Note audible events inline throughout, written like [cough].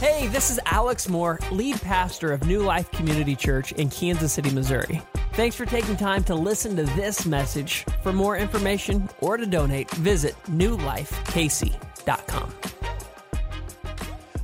Hey, this is Alex Moore, lead pastor of New Life Community Church in Kansas City, Missouri. Thanks for taking time to listen to this message. For more information or to donate, visit newlifekc.com.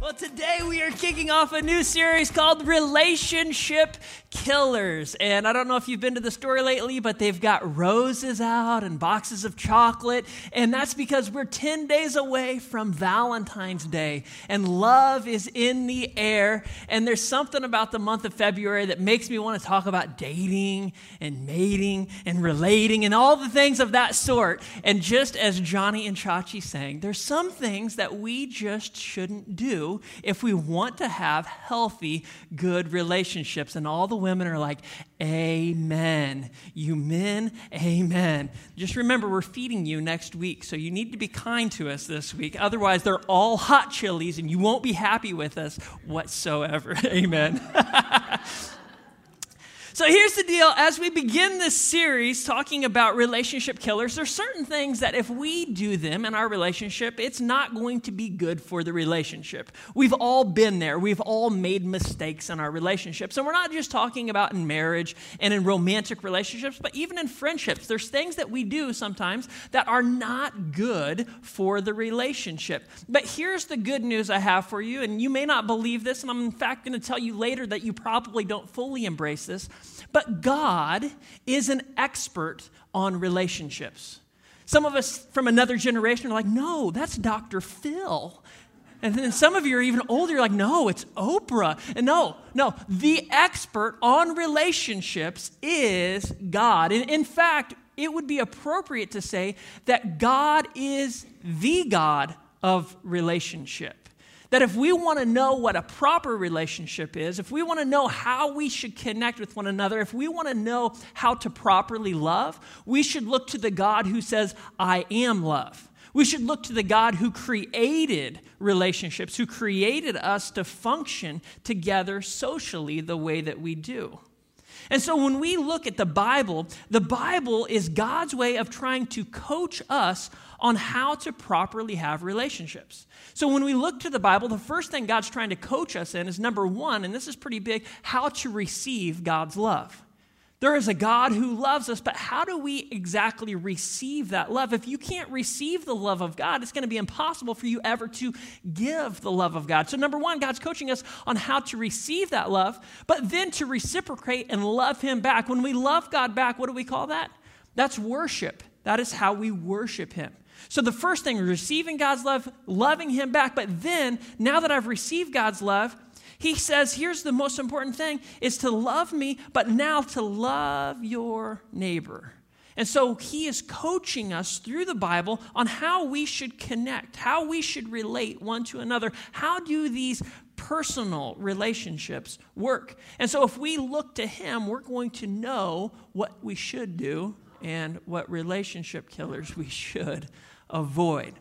Well, today we are kicking off a new series called Relationship killers. And I don't know if you've been to the store lately, but they've got roses out and boxes of chocolate. And that's because we're 10 days away from Valentine's Day. And love is in the air. And there's something about the month of February that makes me want to talk about dating and mating and relating and all the things of that sort. And just as Johnny and Chachi sang, there's some things that we just shouldn't do if we want to have healthy, good relationships. And all the women are like, Amen. You men, amen. Just remember, we're feeding you next week, so you need to be kind to us this week. Otherwise, they're all hot chilies and you won't be happy with us whatsoever. [laughs] amen. [laughs] So here's the deal as we begin this series talking about relationship killers, there's certain things that if we do them in our relationship, it's not going to be good for the relationship. We've all been there. We've all made mistakes in our relationships. And we're not just talking about in marriage and in romantic relationships, but even in friendships. There's things that we do sometimes that are not good for the relationship. But here's the good news I have for you, and you may not believe this, and I'm in fact going to tell you later that you probably don't fully embrace this. But God is an expert on relationships. Some of us from another generation are like, no, that's Dr. Phil. And then some of you are even older, you're like, no, it's Oprah. And no, no, the expert on relationships is God. And in fact, it would be appropriate to say that God is the God of relationship. That if we want to know what a proper relationship is, if we want to know how we should connect with one another, if we want to know how to properly love, we should look to the God who says, I am love. We should look to the God who created relationships, who created us to function together socially the way that we do. And so when we look at the Bible, the Bible is God's way of trying to coach us on how to properly have relationships. So when we look to the Bible, the first thing God's trying to coach us in is number one, and this is pretty big, how to receive God's love. There is a God who loves us, but how do we exactly receive that love? If you can't receive the love of God, it's going to be impossible for you ever to give the love of God. So, number one, God's coaching us on how to receive that love, but then to reciprocate and love Him back. When we love God back, what do we call that? That's worship. That is how we worship Him. So the first thing, receiving God's love, loving Him back. But then, now that I've received God's love, He says, here's the most important thing is to love me, but now to love your neighbor. And so he is coaching us through the Bible on how we should connect, how we should relate one to another. How do these personal relationships work? And so if we look to him, we're going to know what we should do and what relationship killers we should avoid.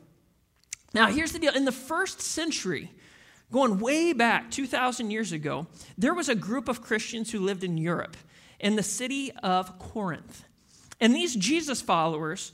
Now, here's the deal in the first century, going way back 2,000 years ago, there was a group of Christians who lived in Europe, in the city of Corinth. And these Jesus followers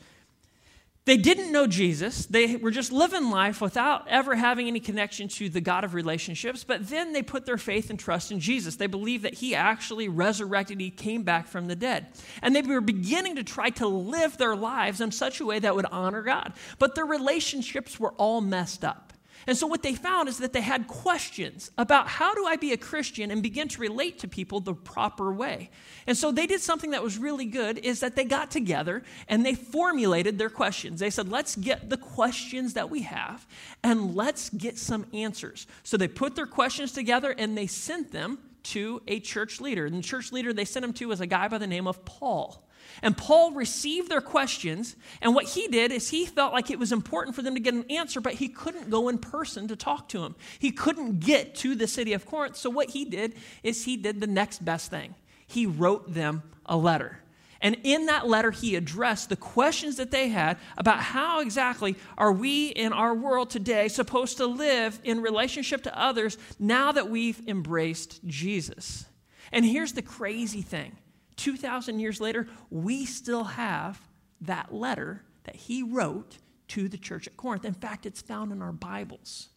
they didn't know Jesus. They were just living life without ever having any connection to the God of relationships. But then they put their faith and trust in Jesus. They believed that He actually resurrected, He came back from the dead. And they were beginning to try to live their lives in such a way that would honor God. But their relationships were all messed up. And so, what they found is that they had questions about how do I be a Christian and begin to relate to people the proper way. And so, they did something that was really good is that they got together and they formulated their questions. They said, let's get the questions that we have and let's get some answers. So, they put their questions together and they sent them to a church leader. And the church leader they sent him to was a guy by the name of Paul. And Paul received their questions, and what he did is he felt like it was important for them to get an answer, but he couldn't go in person to talk to them. He couldn't get to the city of Corinth. So what he did is he did the next best thing. He wrote them a letter. And in that letter, he addressed the questions that they had about how exactly are we in our world today supposed to live in relationship to others now that we've embraced Jesus. And here's the crazy thing 2,000 years later, we still have that letter that he wrote to the church at Corinth. In fact, it's found in our Bibles.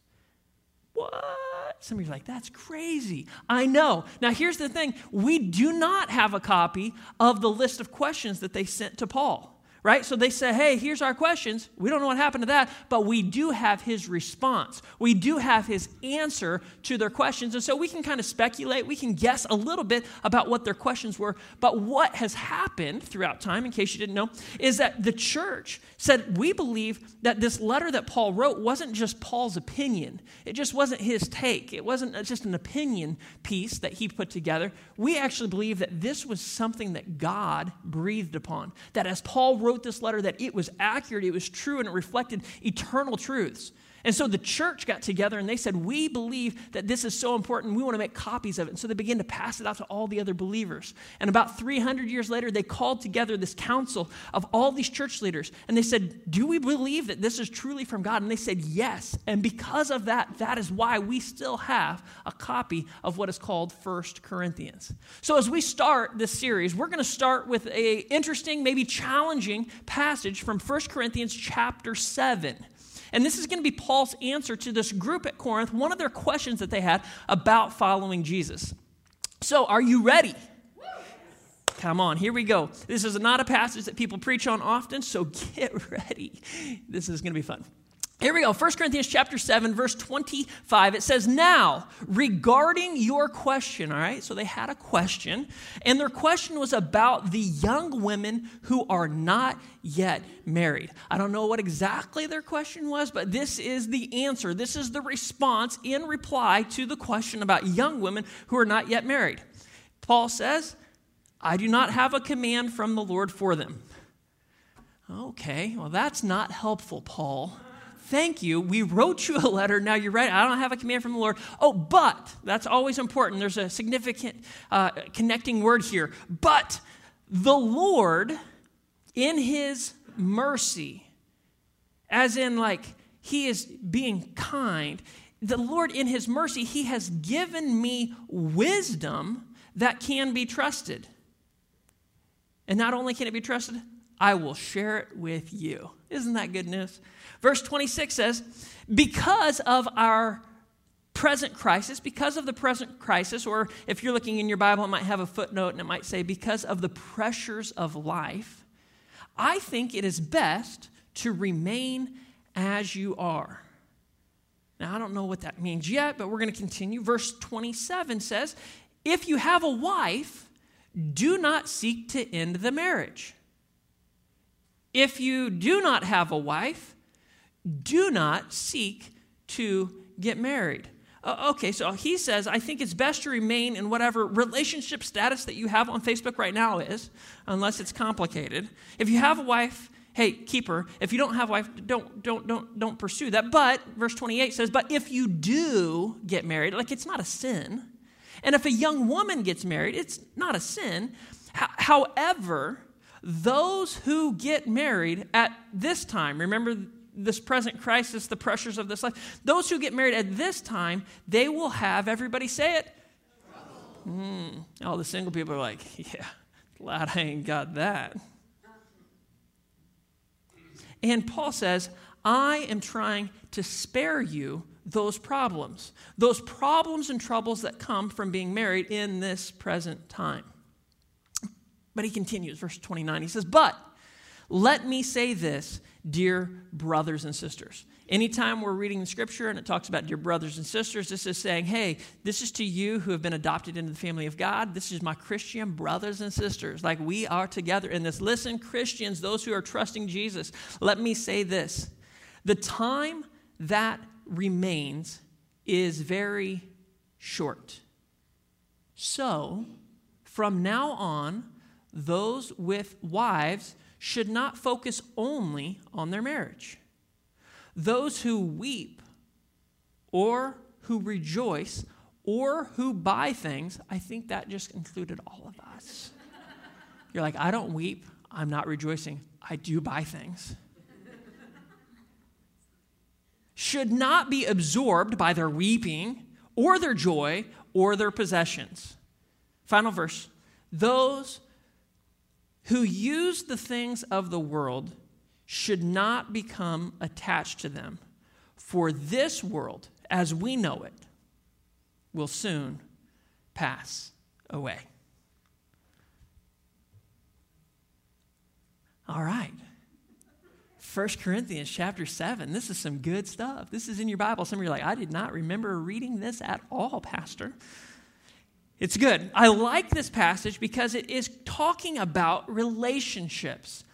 What? Some of you are like, that's crazy. I know. Now, here's the thing we do not have a copy of the list of questions that they sent to Paul right? So they say, hey, here's our questions. We don't know what happened to that, but we do have his response. We do have his answer to their questions. And so we can kind of speculate, we can guess a little bit about what their questions were. But what has happened throughout time, in case you didn't know, is that the church said, we believe that this letter that Paul wrote wasn't just Paul's opinion, it just wasn't his take, it wasn't just an opinion piece that he put together. We actually believe that this was something that God breathed upon, that as Paul wrote, wrote this letter that it was accurate, it was true, and it reflected eternal truths. And so the church got together and they said, We believe that this is so important. We want to make copies of it. And so they began to pass it out to all the other believers. And about 300 years later, they called together this council of all these church leaders. And they said, Do we believe that this is truly from God? And they said, Yes. And because of that, that is why we still have a copy of what is called First Corinthians. So as we start this series, we're going to start with a interesting, maybe challenging passage from First Corinthians chapter 7. And this is going to be Paul's answer to this group at Corinth, one of their questions that they had about following Jesus. So, are you ready? Come on, here we go. This is not a passage that people preach on often, so [laughs] get ready. This is going to be fun. Here we go. 1 Corinthians chapter 7 verse 25. It says, "Now, regarding your question, all right? So they had a question, and their question was about the young women who are not yet married. I don't know what exactly their question was, but this is the answer. This is the response in reply to the question about young women who are not yet married. Paul says, "I do not have a command from the Lord for them." Okay, well that's not helpful, Paul thank you. We wrote you a letter. Now you're right. I don't have a command from the Lord. Oh, but that's always important. There's a significant uh, connecting word here. But the Lord, in his mercy, as in like he is being kind, the Lord, in his mercy, he has given me wisdom that can be trusted. And not only can it be trusted, I will share it with you. Isn't that good news? Verse 26 says, Because of our present crisis, because of the present crisis, or if you're looking in your Bible, it might have a footnote and it might say, Because of the pressures of life, I think it is best to remain as you are. Now, I don't know what that means yet, but we're going to continue. Verse 27 says, If you have a wife, do not seek to end the marriage. If you do not have a wife, do not seek to get married. Uh, okay, so he says, I think it's best to remain in whatever relationship status that you have on Facebook right now is, unless it's complicated. If you have a wife, hey, keep her. If you don't have a wife, don't, don't, don't, don't pursue that. But, verse 28 says, but if you do get married, like it's not a sin. And if a young woman gets married, it's not a sin. H- however, those who get married at this time, remember this present crisis, the pressures of this life. Those who get married at this time, they will have, everybody say it. Mm. All the single people are like, [laughs] yeah, glad I ain't got that. And Paul says, I am trying to spare you those problems, those problems and troubles that come from being married in this present time. But he continues, verse 29. He says, But let me say this dear brothers and sisters. Anytime we're reading the scripture and it talks about dear brothers and sisters, this is saying, hey, this is to you who have been adopted into the family of God. This is my Christian brothers and sisters. Like we are together in this. Listen, Christians, those who are trusting Jesus, let me say this. The time that remains is very short. So, from now on, those with wives should not focus only on their marriage. Those who weep or who rejoice or who buy things, I think that just included all of us. You're like, I don't weep, I'm not rejoicing. I do buy things. Should not be absorbed by their weeping or their joy or their possessions. Final verse. Those who use the things of the world should not become attached to them. For this world, as we know it, will soon pass away. All right. 1 Corinthians chapter 7. This is some good stuff. This is in your Bible. Some of you are like, I did not remember reading this at all, Pastor. It's good. I like this passage because it is talking about relationships.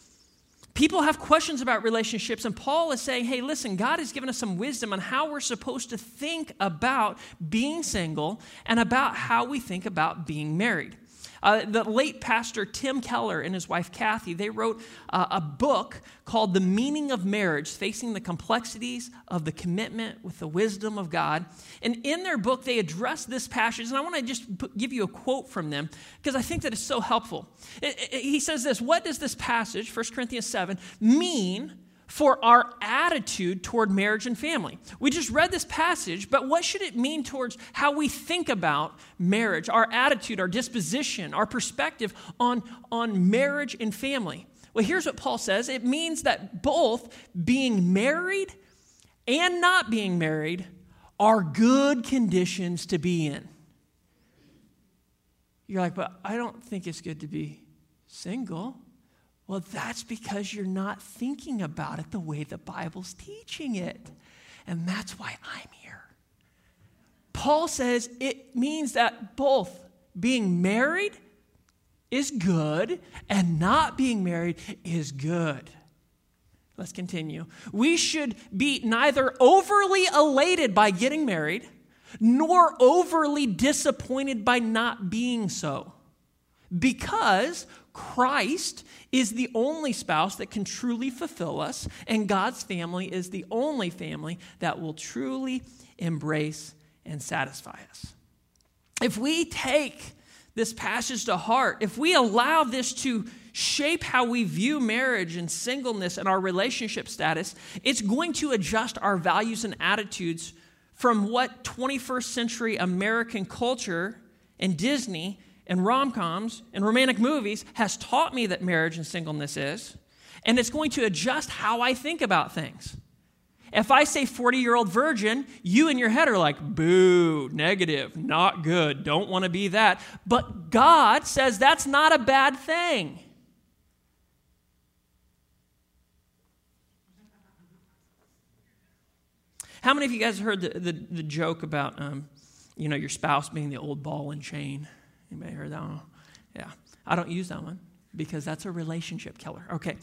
People have questions about relationships, and Paul is saying, hey, listen, God has given us some wisdom on how we're supposed to think about being single and about how we think about being married. Uh, the late pastor Tim Keller and his wife Kathy, they wrote uh, a book called The Meaning of Marriage, Facing the Complexities of the Commitment with the Wisdom of God. And in their book, they address this passage, and I want to just give you a quote from them because I think that it's so helpful. It, it, he says this What does this passage, 1 Corinthians 7, mean? For our attitude toward marriage and family. We just read this passage, but what should it mean towards how we think about marriage, our attitude, our disposition, our perspective on, on marriage and family? Well, here's what Paul says it means that both being married and not being married are good conditions to be in. You're like, but I don't think it's good to be single. Well, that's because you're not thinking about it the way the Bible's teaching it. And that's why I'm here. Paul says it means that both being married is good and not being married is good. Let's continue. We should be neither overly elated by getting married nor overly disappointed by not being so. Because Christ is the only spouse that can truly fulfill us, and God's family is the only family that will truly embrace and satisfy us. If we take this passage to heart, if we allow this to shape how we view marriage and singleness and our relationship status, it's going to adjust our values and attitudes from what 21st century American culture and Disney and rom coms and romantic movies has taught me that marriage and singleness is, and it's going to adjust how I think about things. If I say 40 year old virgin, you in your head are like, boo, negative, not good, don't want to be that. But God says that's not a bad thing. How many of you guys heard the, the, the joke about, um, you know, your spouse being the old ball and chain? Anybody heard that one? Yeah. I don't use that one because that's a relationship killer. Okay.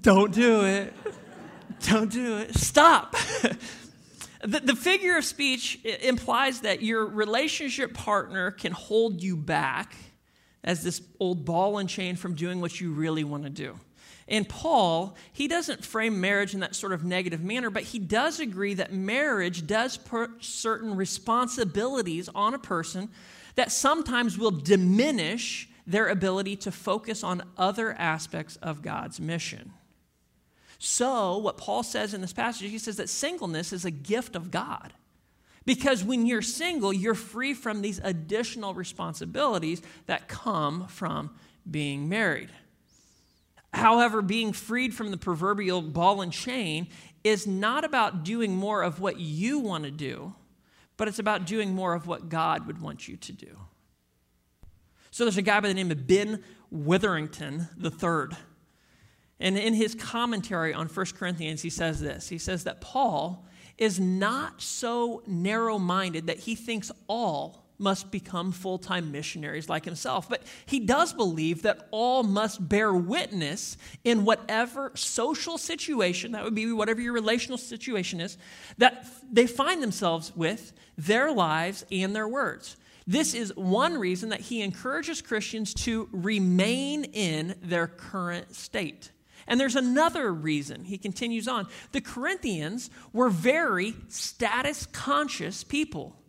don't do it. Don't do it. Stop. the, the figure of speech implies that your relationship partner can hold you back as this old ball and chain from doing what you really want to do. And Paul, he doesn't frame marriage in that sort of negative manner, but he does agree that marriage does put certain responsibilities on a person that sometimes will diminish their ability to focus on other aspects of God's mission. So, what Paul says in this passage, he says that singleness is a gift of God. Because when you're single, you're free from these additional responsibilities that come from being married. However, being freed from the proverbial ball and chain is not about doing more of what you want to do, but it's about doing more of what God would want you to do. So there's a guy by the name of Ben Witherington III. And in his commentary on 1 Corinthians, he says this He says that Paul is not so narrow minded that he thinks all must become full time missionaries like himself. But he does believe that all must bear witness in whatever social situation, that would be whatever your relational situation is, that they find themselves with, their lives and their words. This is one reason that he encourages Christians to remain in their current state. And there's another reason. He continues on. The Corinthians were very status conscious people.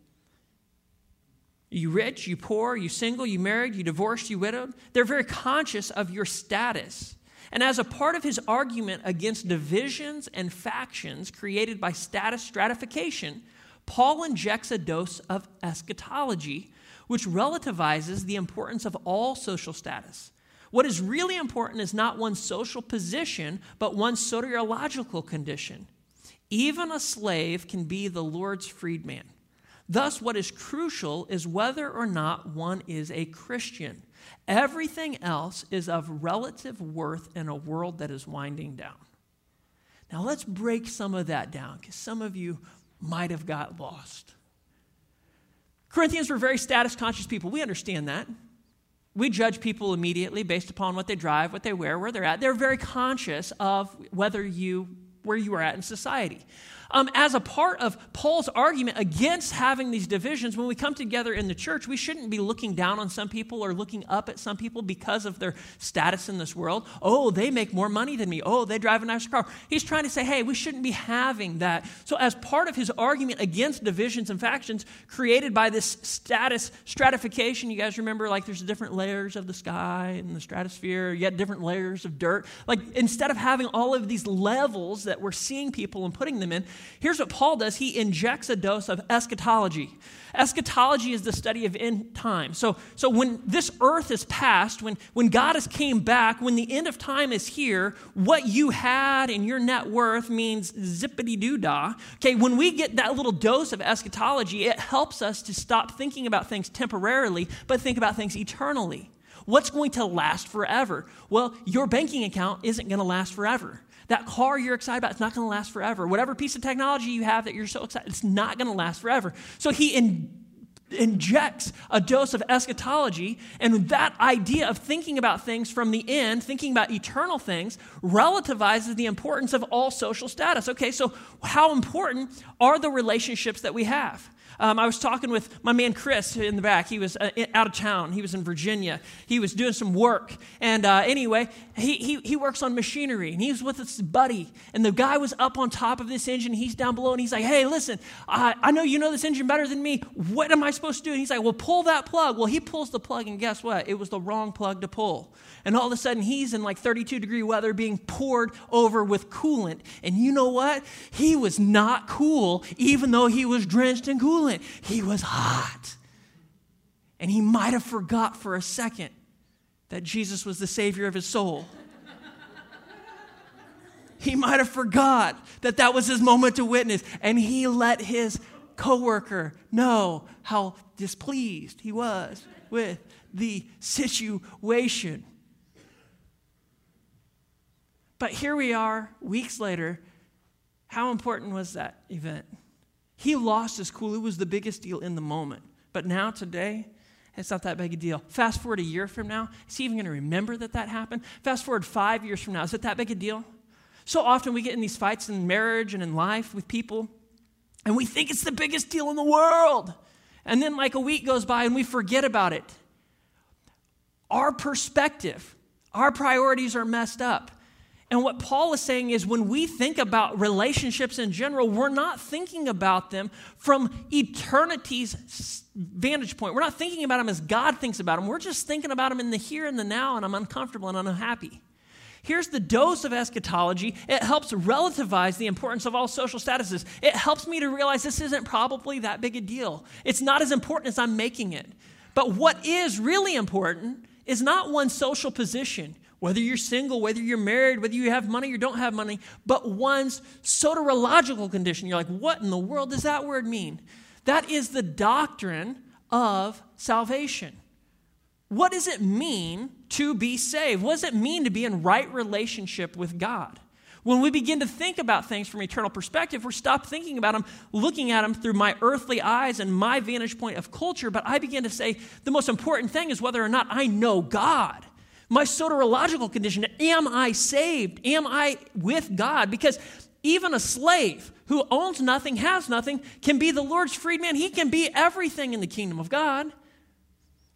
You rich, you poor, you single, you married, you divorced, you widowed. They're very conscious of your status. And as a part of his argument against divisions and factions created by status stratification, Paul injects a dose of eschatology, which relativizes the importance of all social status. What is really important is not one's social position, but one's soteriological condition. even a slave can be the Lord's freedman. Thus, what is crucial is whether or not one is a Christian. Everything else is of relative worth in a world that is winding down. Now, let's break some of that down because some of you might have got lost. Corinthians were very status conscious people. We understand that. We judge people immediately based upon what they drive, what they wear, where they're at. They're very conscious of whether you where you are at in society um, as a part of Paul's argument against having these divisions, when we come together in the church, we shouldn't be looking down on some people or looking up at some people because of their status in this world. Oh, they make more money than me. Oh, they drive a nicer car. He's trying to say, hey, we shouldn't be having that. So, as part of his argument against divisions and factions created by this status stratification, you guys remember, like, there's different layers of the sky and the stratosphere, yet different layers of dirt. Like, instead of having all of these levels that we're seeing people and putting them in, Here's what Paul does he injects a dose of eschatology. Eschatology is the study of end time. So, so when this earth is past, when, when God has came back, when the end of time is here, what you had in your net worth means zippity doo dah. Okay, when we get that little dose of eschatology, it helps us to stop thinking about things temporarily, but think about things eternally. What's going to last forever? Well, your banking account isn't going to last forever. That car you're excited about, it's not going to last forever. Whatever piece of technology you have that you're so excited, it's not going to last forever. So he in, injects a dose of eschatology, and that idea of thinking about things from the end, thinking about eternal things, relativizes the importance of all social status. Okay, so how important are the relationships that we have? Um, I was talking with my man Chris in the back. He was uh, out of town. He was in Virginia. He was doing some work. And uh, anyway, he, he, he works on machinery. And he was with his buddy. And the guy was up on top of this engine. He's down below. And he's like, hey, listen, I, I know you know this engine better than me. What am I supposed to do? And he's like, well, pull that plug. Well, he pulls the plug. And guess what? It was the wrong plug to pull. And all of a sudden, he's in like 32 degree weather being poured over with coolant. And you know what? He was not cool, even though he was drenched in coolant. He was hot. And he might have forgot for a second that Jesus was the Savior of his soul. he might have forgot that that was his moment to witness. And he let his coworker know how displeased he was with the situation. But here we are, weeks later. How important was that event? He lost his cool. It was the biggest deal in the moment. But now, today, it's not that big a deal. Fast forward a year from now, is he even going to remember that that happened? Fast forward five years from now, is it that big a deal? So often we get in these fights in marriage and in life with people, and we think it's the biggest deal in the world. And then, like, a week goes by and we forget about it. Our perspective, our priorities are messed up. And what Paul is saying is when we think about relationships in general, we're not thinking about them from eternity's vantage point. We're not thinking about them as God thinks about them. We're just thinking about them in the here and the now, and I'm uncomfortable and unhappy. Here's the dose of eschatology. It helps relativize the importance of all social statuses. It helps me to realize this isn't probably that big a deal. It's not as important as I'm making it. But what is really important is not one's social position whether you're single, whether you're married, whether you have money or don't have money, but one's soteriological condition. You're like, what in the world does that word mean? That is the doctrine of salvation. What does it mean to be saved? What does it mean to be in right relationship with God? When we begin to think about things from eternal perspective, we're stop thinking about them, looking at them through my earthly eyes and my vantage point of culture, but I begin to say the most important thing is whether or not I know God my soteriological condition. Am I saved? Am I with God? Because even a slave who owns nothing, has nothing, can be the Lord's freedman. He can be everything in the kingdom of God.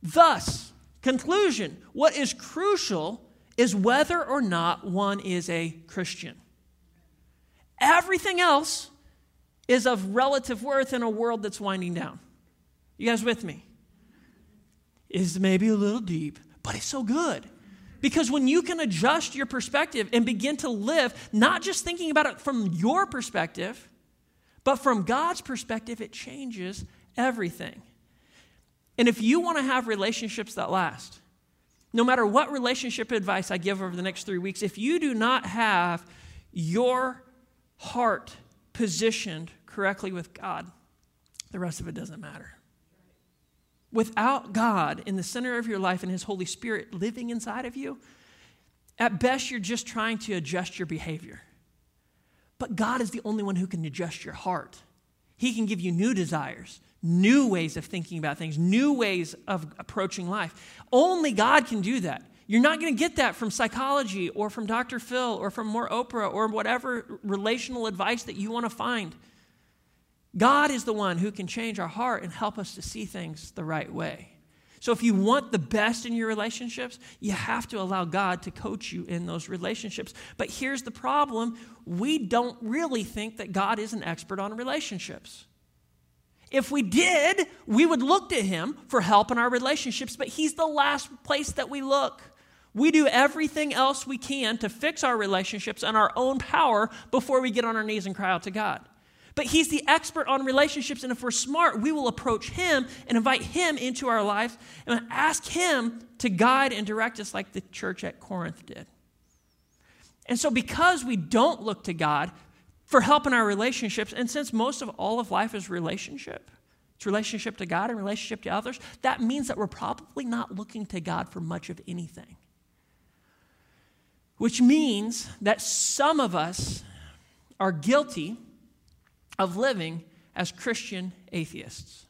Thus, conclusion what is crucial is whether or not one is a Christian. Everything else is of relative worth in a world that's winding down. You guys with me? Is maybe a little deep, but it's so good. Because when you can adjust your perspective and begin to live, not just thinking about it from your perspective, but from God's perspective, it changes everything. And if you want to have relationships that last, no matter what relationship advice I give over the next three weeks, if you do not have your heart positioned correctly with God, the rest of it doesn't matter. Without God in the center of your life and His Holy Spirit living inside of you, at best you're just trying to adjust your behavior. But God is the only one who can adjust your heart. He can give you new desires, new ways of thinking about things, new ways of approaching life. Only God can do that. You're not going to get that from psychology or from Dr. Phil or from more Oprah or whatever relational advice that you want to find. God is the one who can change our heart and help us to see things the right way. So, if you want the best in your relationships, you have to allow God to coach you in those relationships. But here's the problem we don't really think that God is an expert on relationships. If we did, we would look to Him for help in our relationships, but He's the last place that we look. We do everything else we can to fix our relationships and our own power before we get on our knees and cry out to God. But He's the expert on relationships, and if we're smart, we will approach Him and invite Him into our lives and ask Him to guide and direct us like the church at Corinth did. And so, because we don't look to God for help in our relationships, and since most of all of life is relationship, it's relationship to God and relationship to others, that means that we're probably not looking to God for much of anything which means that some of us are guilty of living as Christian atheists.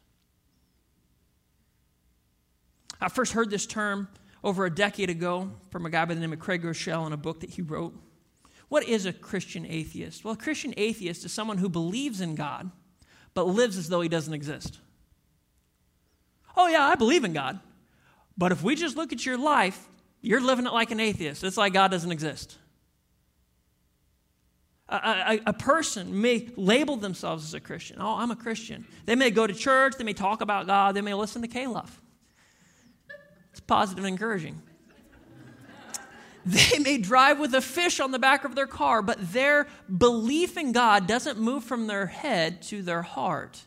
I first heard this term over a decade ago from a guy by the name of Craig Groeschel in a book that he wrote. What is a Christian atheist? Well, a Christian atheist is someone who believes in God but lives as though he doesn't exist. Oh, yeah, I believe in God. But if we just look at your life, you're living it like an atheist. It's like God doesn't exist. A, a, a, person may label themselves as a Christian. Oh, I'm a Christian. They may go to church, they may talk about God, they may listen to K-Love. It's positive and encouraging. They may drive with a fish on the back of their car, but their belief in God doesn't move from their head to their heart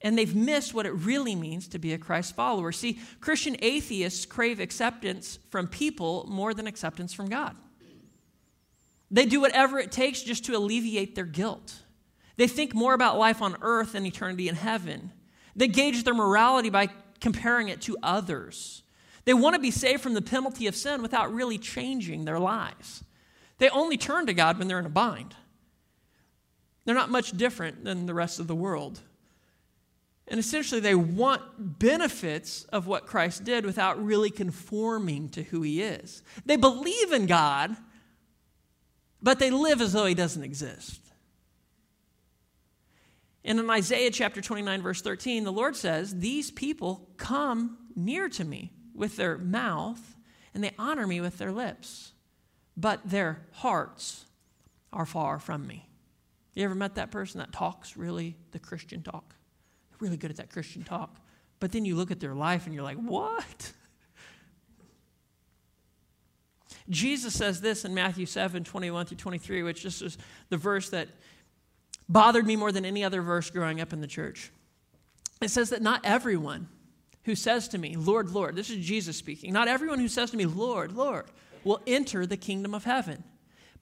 and they've missed what it really means to be a Christ follower. See, Christian atheists crave acceptance from people more than acceptance from God. They do whatever it takes just to alleviate their guilt. They think more about life on earth than eternity in heaven. They gauge their morality by comparing it to others. They want to be saved from the penalty of sin without really changing their lives. They only turn to God when they're in a bind. They're not much different than the rest of the world. And essentially, they want benefits of what Christ did without really conforming to who he is. They believe in God, but they live as though he doesn't exist. And in Isaiah chapter 29, verse 13, the Lord says, These people come near to me with their mouth, and they honor me with their lips, but their hearts are far from me. You ever met that person that talks really the Christian talk? really good at that Christian talk. But then you look at their life and you're like, what? Jesus says this in Matthew 7 21 through 23, which just is the verse that bothered me more than any other verse growing up in the church. It says that not everyone who says to me, Lord, Lord, this is Jesus speaking, not everyone who says to me, Lord, Lord, will enter the kingdom of heaven,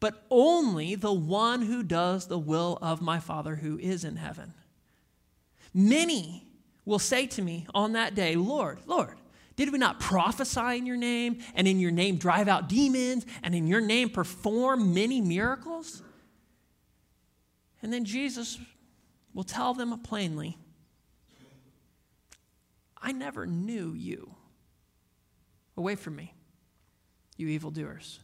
but only the one who does the will of my Father who is in heaven. Many will say to me on that day, Lord, Lord, did we not prophesy in your name, and in your name drive out demons, and in your name perform many miracles? And then Jesus will tell them plainly, I never knew you. Away from me, you evildoers.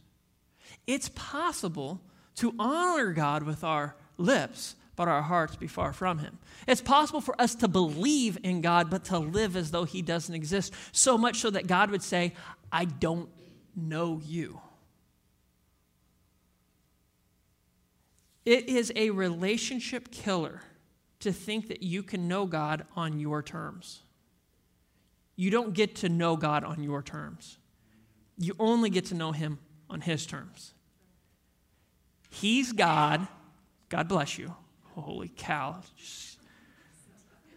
It's possible to honor God with our lips, but our hearts be far from him. It's possible for us to believe in God, but to live as though he doesn't exist, so much so that God would say, I don't know you. It is a relationship killer to think that you can know God on your terms. You don't get to know God on your terms. You only get to know him on his terms. He's God. God bless you. Holy cow. Just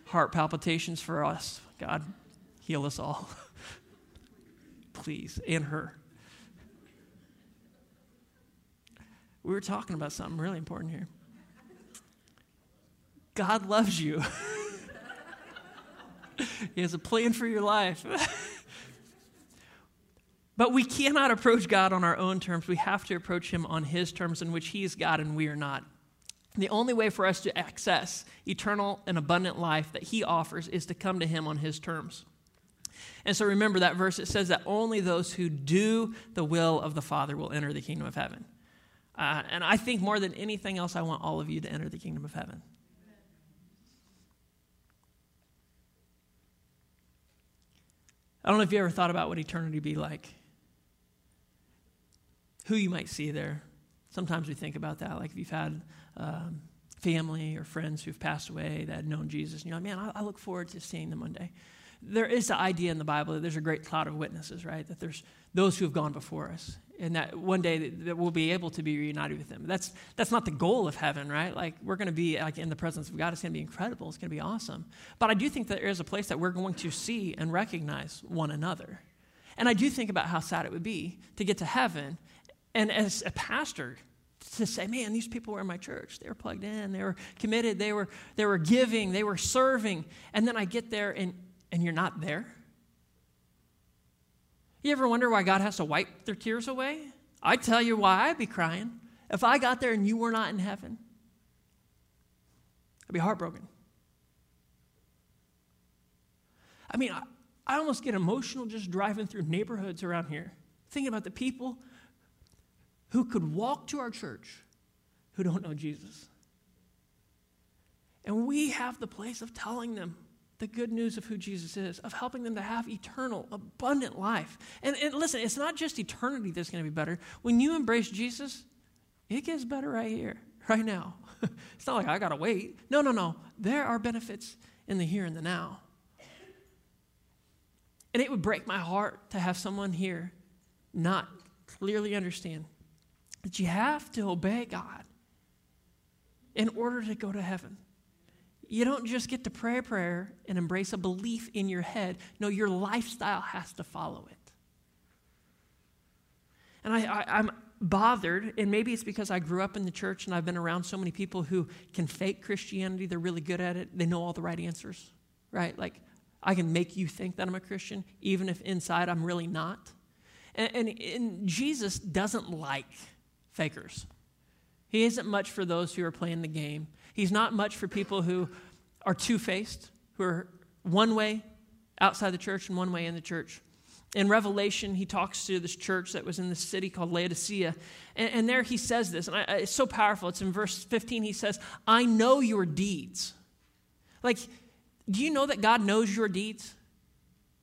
heart palpitations for us. God, heal us all. [laughs] Please, and her. We were talking about something really important here. God loves you. [laughs] he has a plan for your life. [laughs] but we cannot approach God on our own terms. We have to approach Him on His terms, in which He is God and we are not. The only way for us to access eternal and abundant life that He offers is to come to Him on His terms. And so remember that verse, it says that only those who do the will of the Father will enter the kingdom of heaven. Uh, and I think more than anything else, I want all of you to enter the kingdom of heaven. I don't know if you ever thought about what eternity be like, who you might see there. Sometimes we think about that, like if you've had um, family or friends who've passed away that had known Jesus, and you're like, man, I, I look forward to seeing them one day there is the idea in the Bible that there's a great cloud of witnesses, right? That there's those who have gone before us, and that one day that we'll be able to be reunited with them. That's that's not the goal of heaven, right? Like we're going to be like in the presence of God. It's going to be incredible. It's going to be awesome. But I do think that there is a place that we're going to see and recognize one another. And I do think about how sad it would be to get to heaven, and as a pastor, to say, man, these people were in my church. They were plugged in, they were committed, they were, they were giving, they were serving. And then I get there and and you're not there? You ever wonder why God has to wipe their tears away? I tell you why I'd be crying. If I got there and you were not in heaven, I'd be heartbroken. I mean, I, I almost get emotional just driving through neighborhoods around here, thinking about the people who could walk to our church who don't know Jesus. And we have the place of telling them the good news of who Jesus is, of helping them to have eternal, abundant life. And, and listen, it's not just eternity that's going to be better. When you embrace Jesus, it gets better right here, [laughs] right now. [laughs] it's not like I got to wait. No, no, no. There are benefits in the here and the now. And it would break my heart to have someone here not clearly understand that you have to obey God in order to go to heaven. You don't just get to pray a prayer and embrace a belief in your head. No, your lifestyle has to follow it. And I, I, am bothered, and maybe it's because I grew up in the church and I've been around so many people who can fake Christianity. They're really good at it, they know all the right answers, right? Like, I can make you think that I'm a Christian, even if inside I'm really not. And, and, and Jesus doesn't like fakers. He isn't much for those who are playing the game. He's not much for people who are two faced, who are one way outside the church and one way in the church. In Revelation, he talks to this church that was in this city called Laodicea. And, and there he says this, and I, it's so powerful. It's in verse 15. He says, I know your deeds. Like, do you know that God knows your deeds?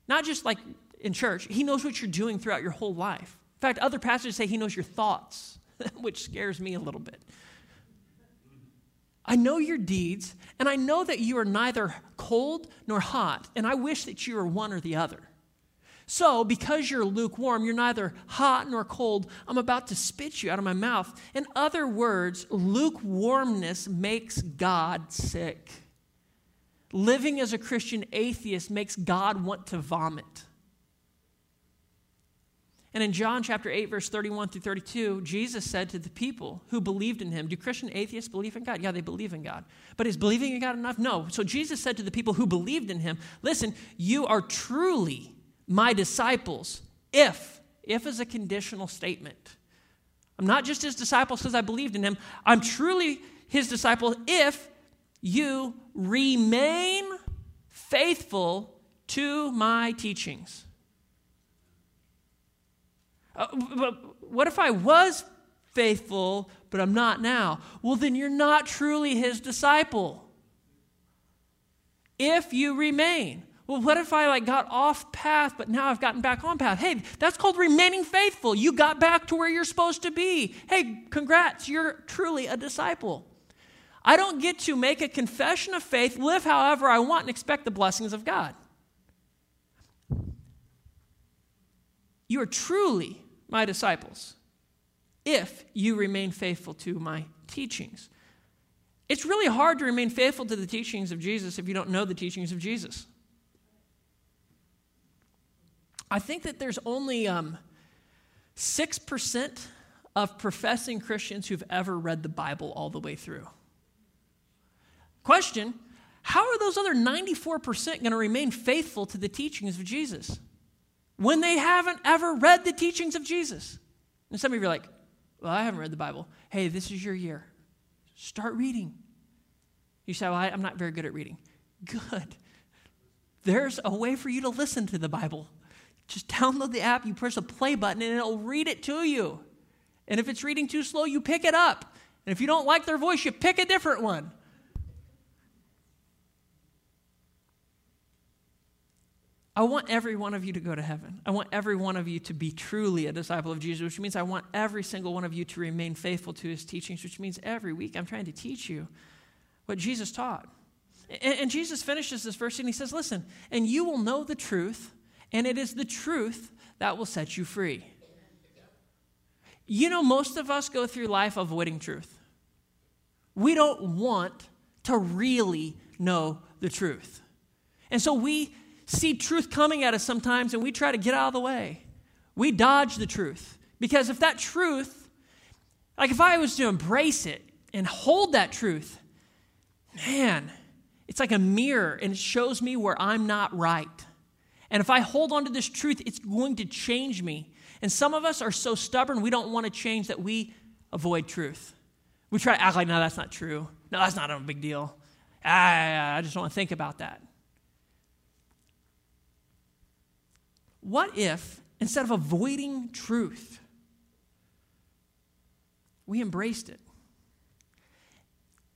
Not just like in church, He knows what you're doing throughout your whole life. In fact, other passages say He knows your thoughts, [laughs] which scares me a little bit. I know your deeds, and I know that you are neither cold nor hot, and I wish that you were one or the other. So, because you're lukewarm, you're neither hot nor cold, I'm about to spit you out of my mouth. In other words, lukewarmness makes God sick. Living as a Christian atheist makes God want to vomit. And in John chapter 8, verse 31 through 32, Jesus said to the people who believed in him, Do Christian atheists believe in God? Yeah, they believe in God. But is believing in God enough? No. So Jesus said to the people who believed in him, Listen, you are truly my disciples if, if is a conditional statement. I'm not just his disciples because I believed in him. I'm truly his disciple if you remain faithful to my teachings. Uh, but what if I was faithful, but I'm not now? Well, then you're not truly his disciple. If you remain. Well, what if I like got off path, but now I've gotten back on path? Hey, that's called remaining faithful. You got back to where you're supposed to be. Hey, congrats, you're truly a disciple. I don't get to make a confession of faith, live however I want, and expect the blessings of God. You are truly my disciples if you remain faithful to my teachings. It's really hard to remain faithful to the teachings of Jesus if you don't know the teachings of Jesus. I think that there's only um, 6% of professing Christians who've ever read the Bible all the way through. Question How are those other 94% going to remain faithful to the teachings of Jesus when they haven't ever read the teachings of Jesus? And some of you are like, Well, I haven't read the Bible. Hey, this is your year. Start reading. You say, Well, I, I'm not very good at reading. Good. There's a way for you to listen to the Bible. Just download the app, you press a play button, and it'll read it to you. And if it's reading too slow, you pick it up. And if you don't like their voice, you pick a different one. I want every one of you to go to heaven. I want every one of you to be truly a disciple of Jesus, which means I want every single one of you to remain faithful to his teachings, which means every week I'm trying to teach you what Jesus taught. And, and Jesus finishes this verse and he says, Listen, and you will know the truth, and it is the truth that will set you free. You know, most of us go through life avoiding truth. We don't want to really know the truth. And so we see truth coming at us sometimes and we try to get out of the way. We dodge the truth. Because if that truth, like if I was to embrace it and hold that truth, man, it's like a mirror and it shows me where I'm not right. And if I hold on to this truth, it's going to change me. And some of us are so stubborn, we don't want to change that we avoid truth. We try to act like, no, that's not true. No, that's not a big deal. I, I just don't want to think about that. What if, instead of avoiding truth, we embraced it?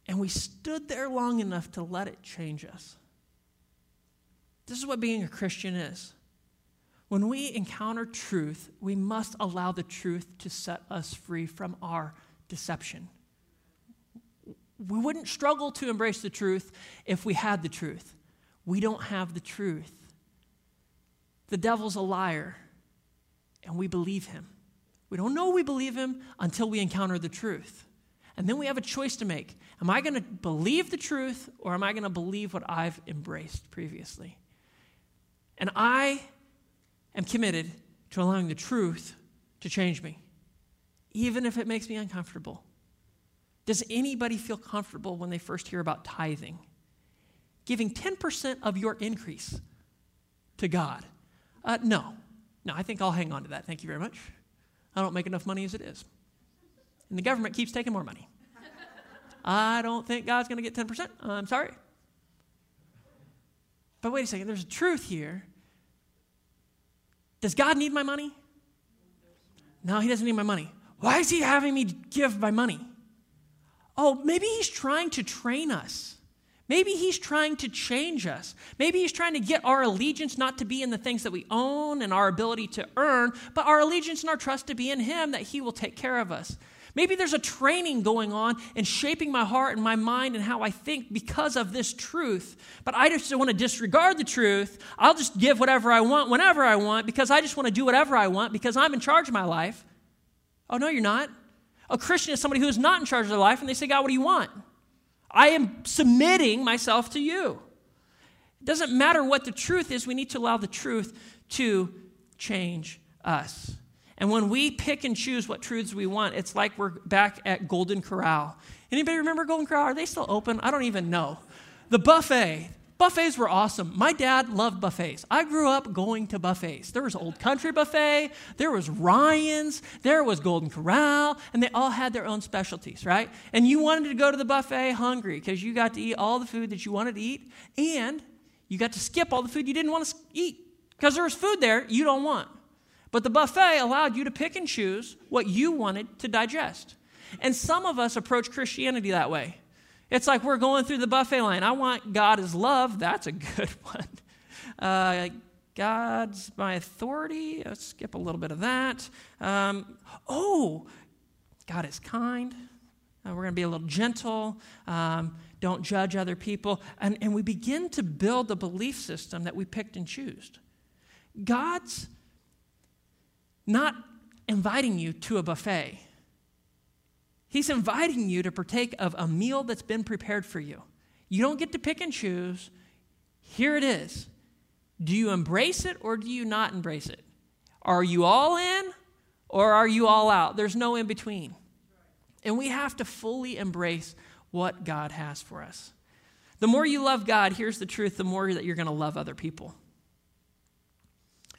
And we stood there long enough to let it change us. This is what being a Christian is. When we encounter truth, we must allow the truth to set us free from our deception. We wouldn't struggle to embrace the truth if we had the truth. We don't have the truth. The devil's a liar, and we believe him. We don't know we believe him until we encounter the truth. And then we have a choice to make. Am I going to believe the truth or am I going to believe what I've embraced previously? And I am committed to allowing the truth to change me, even if it makes me uncomfortable. Does anybody feel comfortable when they first hear about tithing? Giving 10% of your increase to God? Uh, no. No, I think I'll hang on to that. Thank you very much. I don't make enough money as it is. And the government keeps taking more money. I don't think God's going to get 10%. I'm sorry. But wait a second, there's a truth here. Does God need my money? No, He doesn't need my money. Why is He having me give my money? Oh, maybe He's trying to train us. Maybe He's trying to change us. Maybe He's trying to get our allegiance not to be in the things that we own and our ability to earn, but our allegiance and our trust to be in Him that He will take care of us. Maybe there's a training going on and shaping my heart and my mind and how I think because of this truth. But I just want to disregard the truth. I'll just give whatever I want whenever I want because I just want to do whatever I want because I'm in charge of my life. Oh, no, you're not. A Christian is somebody who is not in charge of their life and they say, God, what do you want? I am submitting myself to you. It doesn't matter what the truth is, we need to allow the truth to change us. And when we pick and choose what truths we want, it's like we're back at Golden Corral. Anybody remember Golden Corral? Are they still open? I don't even know. The buffet. Buffets were awesome. My dad loved buffets. I grew up going to buffets. There was Old Country Buffet, there was Ryan's, there was Golden Corral, and they all had their own specialties, right? And you wanted to go to the buffet hungry because you got to eat all the food that you wanted to eat, and you got to skip all the food you didn't want to eat because there was food there you don't want. But the buffet allowed you to pick and choose what you wanted to digest. And some of us approach Christianity that way. It's like we're going through the buffet line. I want God as love. That's a [laughs] good one. Uh, God's my authority. Let's skip a little bit of that. Um, oh, God is kind. Uh, we're going to be a little gentle. Um, don't judge other people. And, and we begin to build the belief system that we picked and chose. God's not inviting you to a buffet. He's inviting you to partake of a meal that's been prepared for you. You don't get to pick and choose. Here it is. Do you embrace it or do you not embrace it? Are you all in or are you all out? There's no in between. And we have to fully embrace what God has for us. The more you love God, here's the truth, the more that you're going to love other people.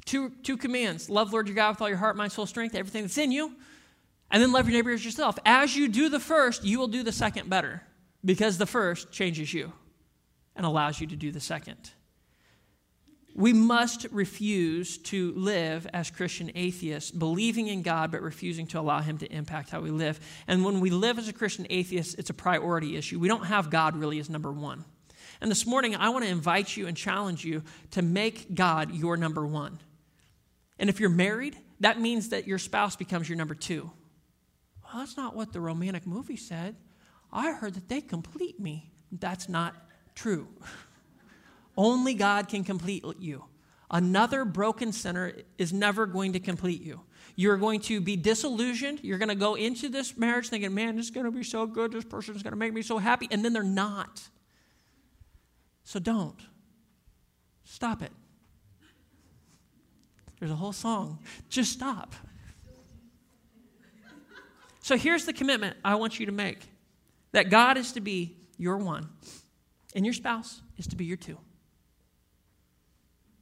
Two, two commands love Lord your God with all your heart, mind, soul, strength, everything that's in you, and then love your neighbor as yourself. As you do the first, you will do the second better because the first changes you and allows you to do the second. We must refuse to live as Christian atheists, believing in God but refusing to allow Him to impact how we live. And when we live as a Christian atheist, it's a priority issue. We don't have God really as number one. And this morning, I want to invite you and challenge you to make God your number one. And if you're married, that means that your spouse becomes your number two. Well, that's not what the romantic movie said. I heard that they complete me. That's not true. [laughs] Only God can complete you. Another broken sinner is never going to complete you. You're going to be disillusioned. You're going to go into this marriage thinking, man, this is going to be so good. This person is going to make me so happy. And then they're not. So don't. Stop it. There's a whole song. Just stop. So here's the commitment I want you to make that God is to be your one, and your spouse is to be your two.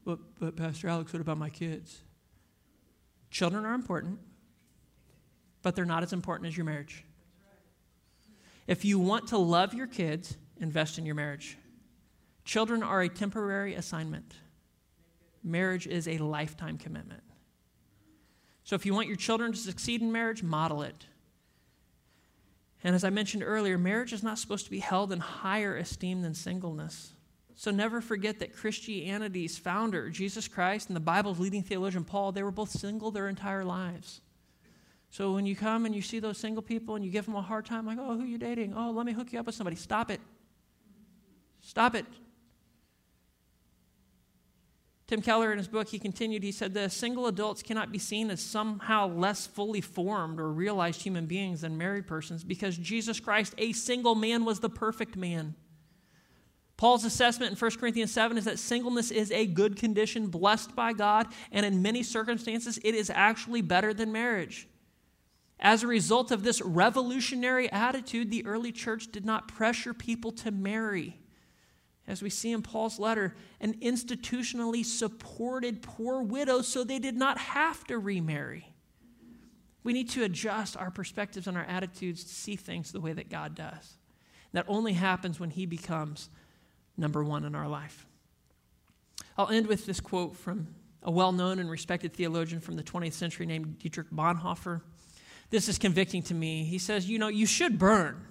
But, but Pastor Alex, what about my kids? Children are important, but they're not as important as your marriage. If you want to love your kids, invest in your marriage. Children are a temporary assignment. Marriage is a lifetime commitment. So if you want your children to succeed in marriage, model it. And as I mentioned earlier, marriage is not supposed to be held in higher esteem than singleness. So never forget that Christianity's founder, Jesus Christ, and the Bible's leading theologian, Paul, they were both single their entire lives. So when you come and you see those single people and you give them a hard time, like, oh, who are you dating? Oh, let me hook you up with somebody. Stop it. Stop it. Tim Keller, in his book, he continued, he said, The single adults cannot be seen as somehow less fully formed or realized human beings than married persons because Jesus Christ, a single man, was the perfect man. Paul's assessment in 1 Corinthians 7 is that singleness is a good condition blessed by God, and in many circumstances, it is actually better than marriage. As a result of this revolutionary attitude, the early church did not pressure people to marry. As we see in Paul's letter, an institutionally supported poor widow so they did not have to remarry. We need to adjust our perspectives and our attitudes to see things the way that God does. That only happens when He becomes number one in our life. I'll end with this quote from a well known and respected theologian from the 20th century named Dietrich Bonhoeffer. This is convicting to me. He says, You know, you should burn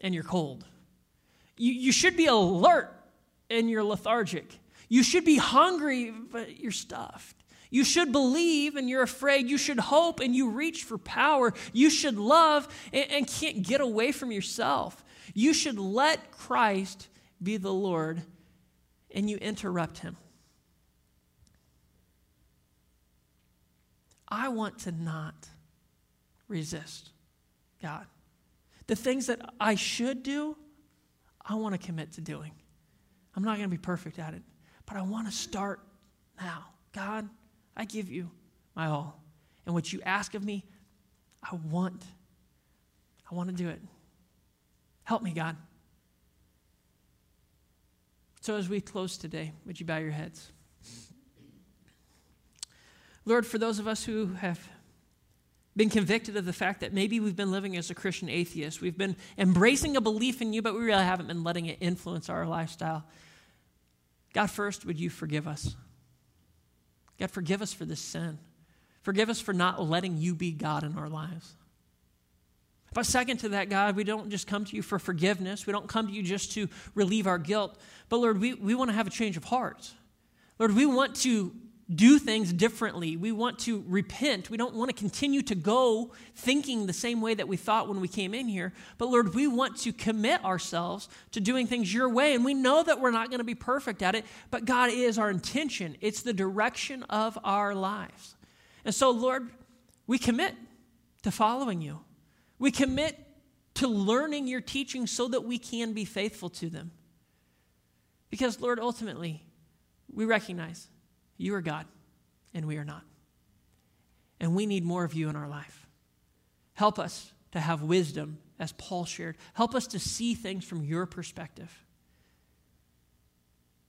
and you're cold. You, you should be alert and you're lethargic. You should be hungry, but you're stuffed. You should believe and you're afraid. You should hope and you reach for power. You should love and, and can't get away from yourself. You should let Christ be the Lord, and you interrupt him. I want to not resist God. The things that I should do, I want to commit to doing. I'm not going to be perfect at it, but I want to start now. God, I give you my all. And what you ask of me, I want. I want to do it. Help me, God. So, as we close today, would you bow your heads? Lord, for those of us who have been convicted of the fact that maybe we've been living as a Christian atheist, we've been embracing a belief in you, but we really haven't been letting it influence our lifestyle. God, first, would you forgive us? God, forgive us for this sin. Forgive us for not letting you be God in our lives. But second to that, God, we don't just come to you for forgiveness. We don't come to you just to relieve our guilt. But Lord, we, we want to have a change of heart. Lord, we want to do things differently. We want to repent. We don't want to continue to go thinking the same way that we thought when we came in here. But Lord, we want to commit ourselves to doing things your way. And we know that we're not going to be perfect at it, but God is our intention, it's the direction of our lives. And so, Lord, we commit to following you. We commit to learning your teaching so that we can be faithful to them. Because, Lord, ultimately, we recognize you are God and we are not. And we need more of you in our life. Help us to have wisdom, as Paul shared. Help us to see things from your perspective.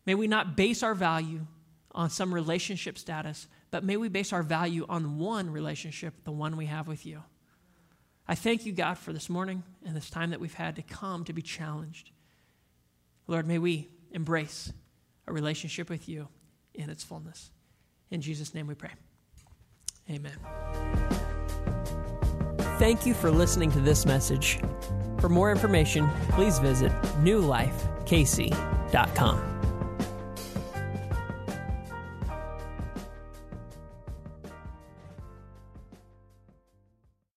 May we not base our value on some relationship status, but may we base our value on one relationship, the one we have with you. I thank you, God, for this morning and this time that we've had to come to be challenged. Lord, may we embrace a relationship with you in its fullness. In Jesus' name we pray. Amen. Thank you for listening to this message. For more information, please visit newlifekc.com.